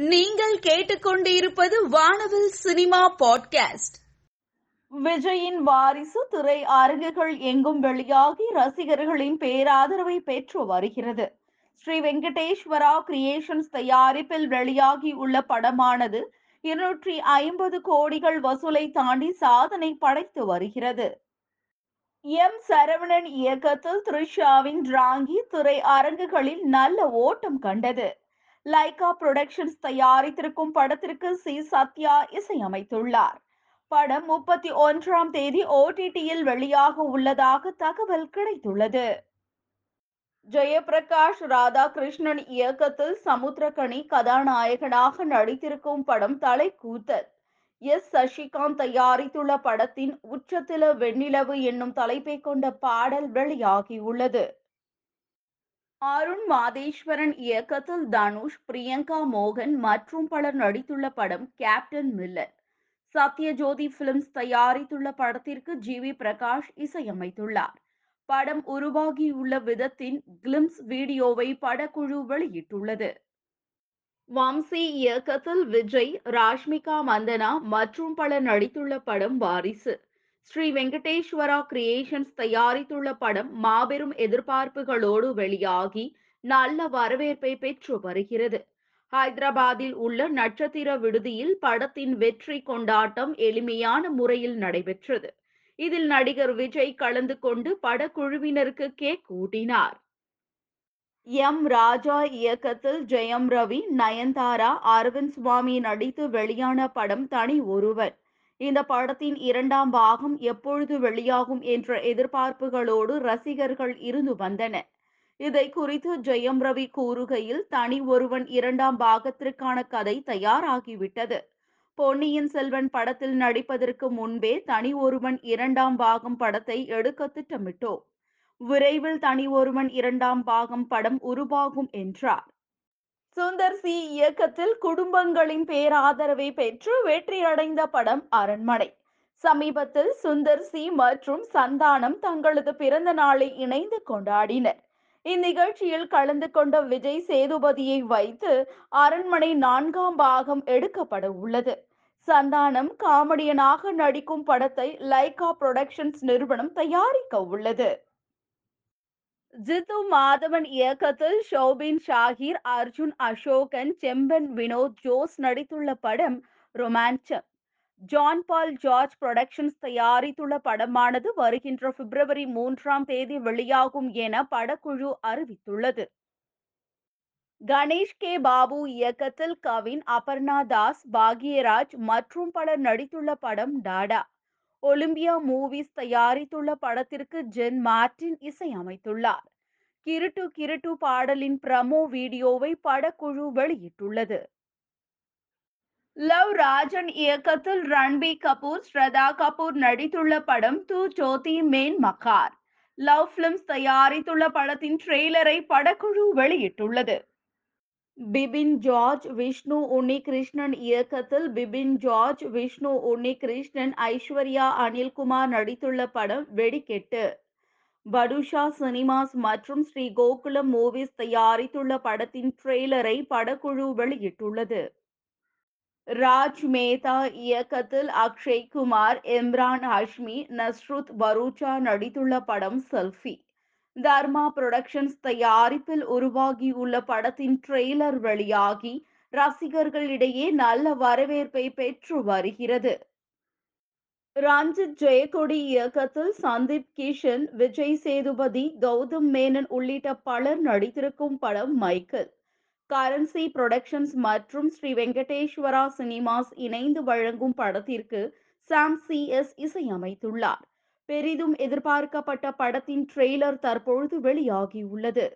நீங்கள் கேட்டுக்கொண்டிருப்பது வானவில் சினிமா பாட்காஸ்ட். விஜயின் வாரிசு திரை அரங்குகள் எங்கும் வெளியாகி ரசிகர்களின் பேராதரவை பெற்று வருகிறது. ஸ்ரீ வெங்கடேஸ்வரா கிரியேஷன்ஸ் தயாரிப்பில் வெளியாகி உள்ள படமானது இருநூற்றி ஐம்பது கோடிகள் வசூலை தாண்டி சாதனை படைத்து வருகிறது. எம் சரவணன் இயக்கத்தில் த்ரிஷாவின் டிராங்கி திரை அரங்குகளில் நல்ல ஓட்டம் கண்டது. லைகா புரொடக்ஷன்ஸ் தயாரித்திருக்கும் படத்திற்கு சி. சத்யா இசையமைத்துள்ளார். படம் முப்பத்தி ஒன்றாம் தேதி ஓடிடியில் வெளியாக உள்ளதாக தகவல் கிடைத்துள்ளது. ஜெயபிரகாஷ் ராதாகிருஷ்ணன் இயக்கத்தில் சமுத்திரகனி கதாநாயகனாக நடித்திருக்கும் படம் தலைக்கூத்தல். எஸ். சசிகாந்த் தயாரித்துள்ள படத்தின் உச்சத்தில வெண்ணிலவு என்னும் தலைப்பை கொண்ட பாடல் வெளியாகியுள்ளது. அருண் மாதேஸ்வரன் இயக்கத்தில் தனுஷ் பிரியங்கா மோகன் மற்றும் பலர் நடித்துள்ள படம் கேப்டன் மில்லர் சத்யஜோதி பிலிம்ஸ் தயாரித்துள்ள படத்திற்கு ஜி. வி. பிரகாஷ் இசையமைத்துள்ளார். படம் உருவாகியுள்ள விதத்தின் கிளிம்ஸ் வீடியோவை படக்குழு வெளியிட்டுள்ளது. வம்சி இயக்கத்தில் விஜய் ராஷ்மிகா மந்தனா மற்றும் பலர் நடித்துள்ள படம் வாரிசு. ஸ்ரீ வெங்கடேஸ்வரா கிரியேஷன்ஸ் தயாரித்துள்ள படம் மாபெரும் எதிர்பார்ப்புகளோடு வெளியாகி நல்ல வரவேற்பை பெற்று வருகிறது. ஹைதராபாத்தில் உள்ள நட்சத்திர விடுதியில் படத்தின் வெற்றி கொண்டாட்டம் எளிமையான முறையில் நடைபெற்றது. இதில் நடிகர் விஜய் கலந்து கொண்டு படக்குழுவினருக்கு கேக் ஊட்டினார். எம் ராஜா இயக்கத்தில் ஜெயம் ரவி நயன்தாரா அரவிந்த் சுவாமி நடித்து வெளியான படம் தனி ஒருவர். இந்த படத்தின் இரண்டாம் பாகம் எப்பொழுது வெளியாகும் என்ற எதிர்பார்ப்புகளோடு ரசிகர்கள் இருந்து வந்தனர் இதை குறித்து ஜெயம் ரவி கூறுகையில் தனி ஒருவன் இரண்டாம் பாகத்திற்கான கதை தயாராகிவிட்டது. பொன்னியின் செல்வன் படத்தில் நடிப்பதற்கு முன்பே தனி ஒருவன் இரண்டாம் பாகம் படத்தை எடுக்க திட்டமிட்டோம். விரைவில் தனி ஒருவன் இரண்டாம் பாகம் படம் உருவாகும் என்றார். சுந்தர் சி. இயக்கத்தில் குடும்பங்களின் பேராதரவை பெற்று வெற்றியடைந்த படம் அரண்மனை. சமீபத்தில் சுந்தர் சி. மற்றும் சந்தானம் தங்களது பிறந்த நாளை இணைந்து கொண்டாடினர். இந்நிகழ்ச்சியில் கலந்து கொண்ட விஜய் சேதுபதியை வைத்து அரண்மனை நான்காம் பாகம் எடுக்கப்பட உள்ளது. சந்தானம் காமெடியனாக நடிக்கும் படத்தை லைகா புரொடக்ஷன்ஸ் நிறுவனம் தயாரிக்க உள்ளது. ஜித்து மாதவன் இயக்கத்தில் ஷோபின் ஷாகிர் அர்ஜுன் அசோகன் செம்பன் வினோத் ஜோஸ் நடித்துள்ள படம் ரொமான்சம் ஜான் பால் ஜார்ஜ் புரொடக்ஷன்ஸ் தயாரித்துள்ள படமானது வருகின்ற பிப்ரவரி மூன்றாம் தேதி வெளியாகும் என படக்குழு அறிவித்துள்ளது. கணேஷ் கே. பாபு இயக்கத்தில் கவின் அபர்ணா தாஸ் பாக்யராஜ் மற்றும் பலர் நடித்துள்ள படம் டாடா. ஒலிம்பியா மூவிஸ் தயாரித்துள்ள படத்திற்கு ஜென் மார்டின் இசையமைத்துள்ளார் கிருட்டு கிருட்டு பாடலின் பிரமோ வீடியோவை படக்குழு வெளியிட்டுள்ளது. லவ் ராஜன் இயக்கத்தில் ரன்பீர் கபூர் ஸ்ரதா கபூர் நடித்துள்ள படம் தூ ஜோதி மேன் மக்கார் லவ் பிலிம்ஸ் தயாரித்துள்ள படத்தின் ட்ரெய்லரை படக்குழு வெளியிட்டுள்ளது. பிபின் ஜார்ஜ் விஷ்ணு உன்னிகிருஷ்ணன் இயக்கத்தில் பிபின் ஜார்ஜ் விஷ்ணு உன்னிகிருஷ்ணன் ஐஸ்வர்யா அனில்குமார் நடித்துள்ள படம் வெடிக்கெட்டு. படுஷா சினிமாஸ் மற்றும் ஸ்ரீ கோகுலம் மூவிஸ் தயாரித்துள்ள படத்தின் ட்ரெய்லரை படக்குழு வெளியிட்டுள்ளது. ராஜ் மேத்தா இயக்கத்தில் அக்ஷய் குமார் இம்ரான் ஹஷ்மி நஸ்ருத் பரூச்சா நடித்துள்ள படம் செல்ஃபி தர்மா புரொடக்ஷன்ஸ் தயாரிப்பில் உருவாகியுள்ள படத்தின் ட்ரெய்லர் வெளியாகி ரசிகர்களிடையே நல்ல வரவேற்பை பெற்று வருகிறது. ரஞ்சித் ஜெயக்கொடி இயக்கத்தில் சந்தீப் கிஷன் விஜய் சேதுபதி கௌதம் மேனன் உள்ளிட்ட பலர் நடித்திருக்கும் படம் மைக்கேல். கரன்சி புரொடக்ஷன்ஸ் மற்றும் ஸ்ரீ வெங்கடேஸ்வரா சினிமாஸ் இணைந்து வழங்கும் படத்திற்கு சாம் சி எஸ் இசையமைத்துள்ளார். பெரிதும் எதிர்பார்க்கப்பட்ட படத்தின் ட்ரெய்லர் தற்பொழுது வெளியாகியுள்ளது.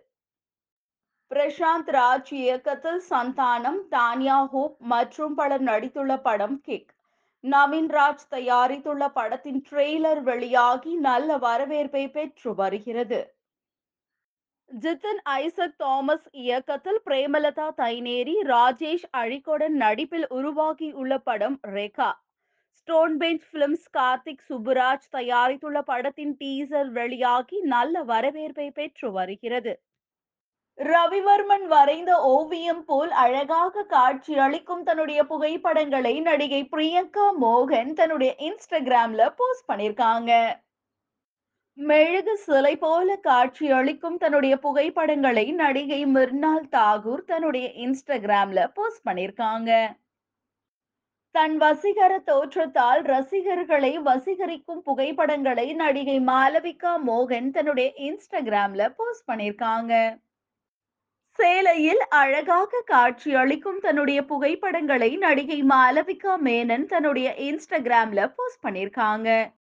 பிரசாந்த் ராஜ் இயக்கத்தில் சந்தானம் தானியா ஹோப் மற்றும் பலர் நடித்துள்ள படம் கிக். நவீன் ராஜ் தயாரித்துள்ள படத்தின் ட்ரெய்லர் வெளியாகி நல்ல வரவேற்பை பெற்று வருகிறது. ஜித்தன் ஐசக் தாமஸ் இயக்கத்தில் பிரேமலதா தைனேரி ராஜேஷ் அழிகோடன் நடிப்பில் உருவாகியுள்ள படம் Rekha. Stone bench films Karthik Subbaraj தயாரித்துள்ள படத்தின் டீசர் வெளியாகி நல்ல வரவேற்பை பெற்று வருகிறது. ரவிவர்மன் வரைந்த ஓவியம் போல் அழகாக காட்சி அளிக்கும் தன்னுடைய புகைப்படங்களை நடிகை பிரியங்கா மோகன் தன்னுடைய இன்ஸ்டாகிராம்ல போஸ்ட் பண்ணிருக்காங்க. மெழுகு சிலை போல காட்சியளிக்கும் தன்னுடைய புகைப்படங்களை நடிகை மிர்னால் தாகூர் தன்னுடைய இன்ஸ்டாகிராம்ல போஸ்ட் பண்ணிருக்காங்க. தன் வசீகர தோற்றத்தால் ரசிகர்களை வசீகரிக்கும் புகைப்படங்களை நடிகை மாலவிகா மோகன் தன்னுடைய இன்ஸ்டாகிராம்ல போஸ்ட் பண்ணிருக்காங்க சேலையில் அழகாக காட்சி அளிக்கும் தன்னுடைய புகைப்படங்களை நடிகை மாலவிகா மேனன் தன்னுடைய இன்ஸ்டாகிராம்ல போஸ்ட் பண்ணிருக்காங்க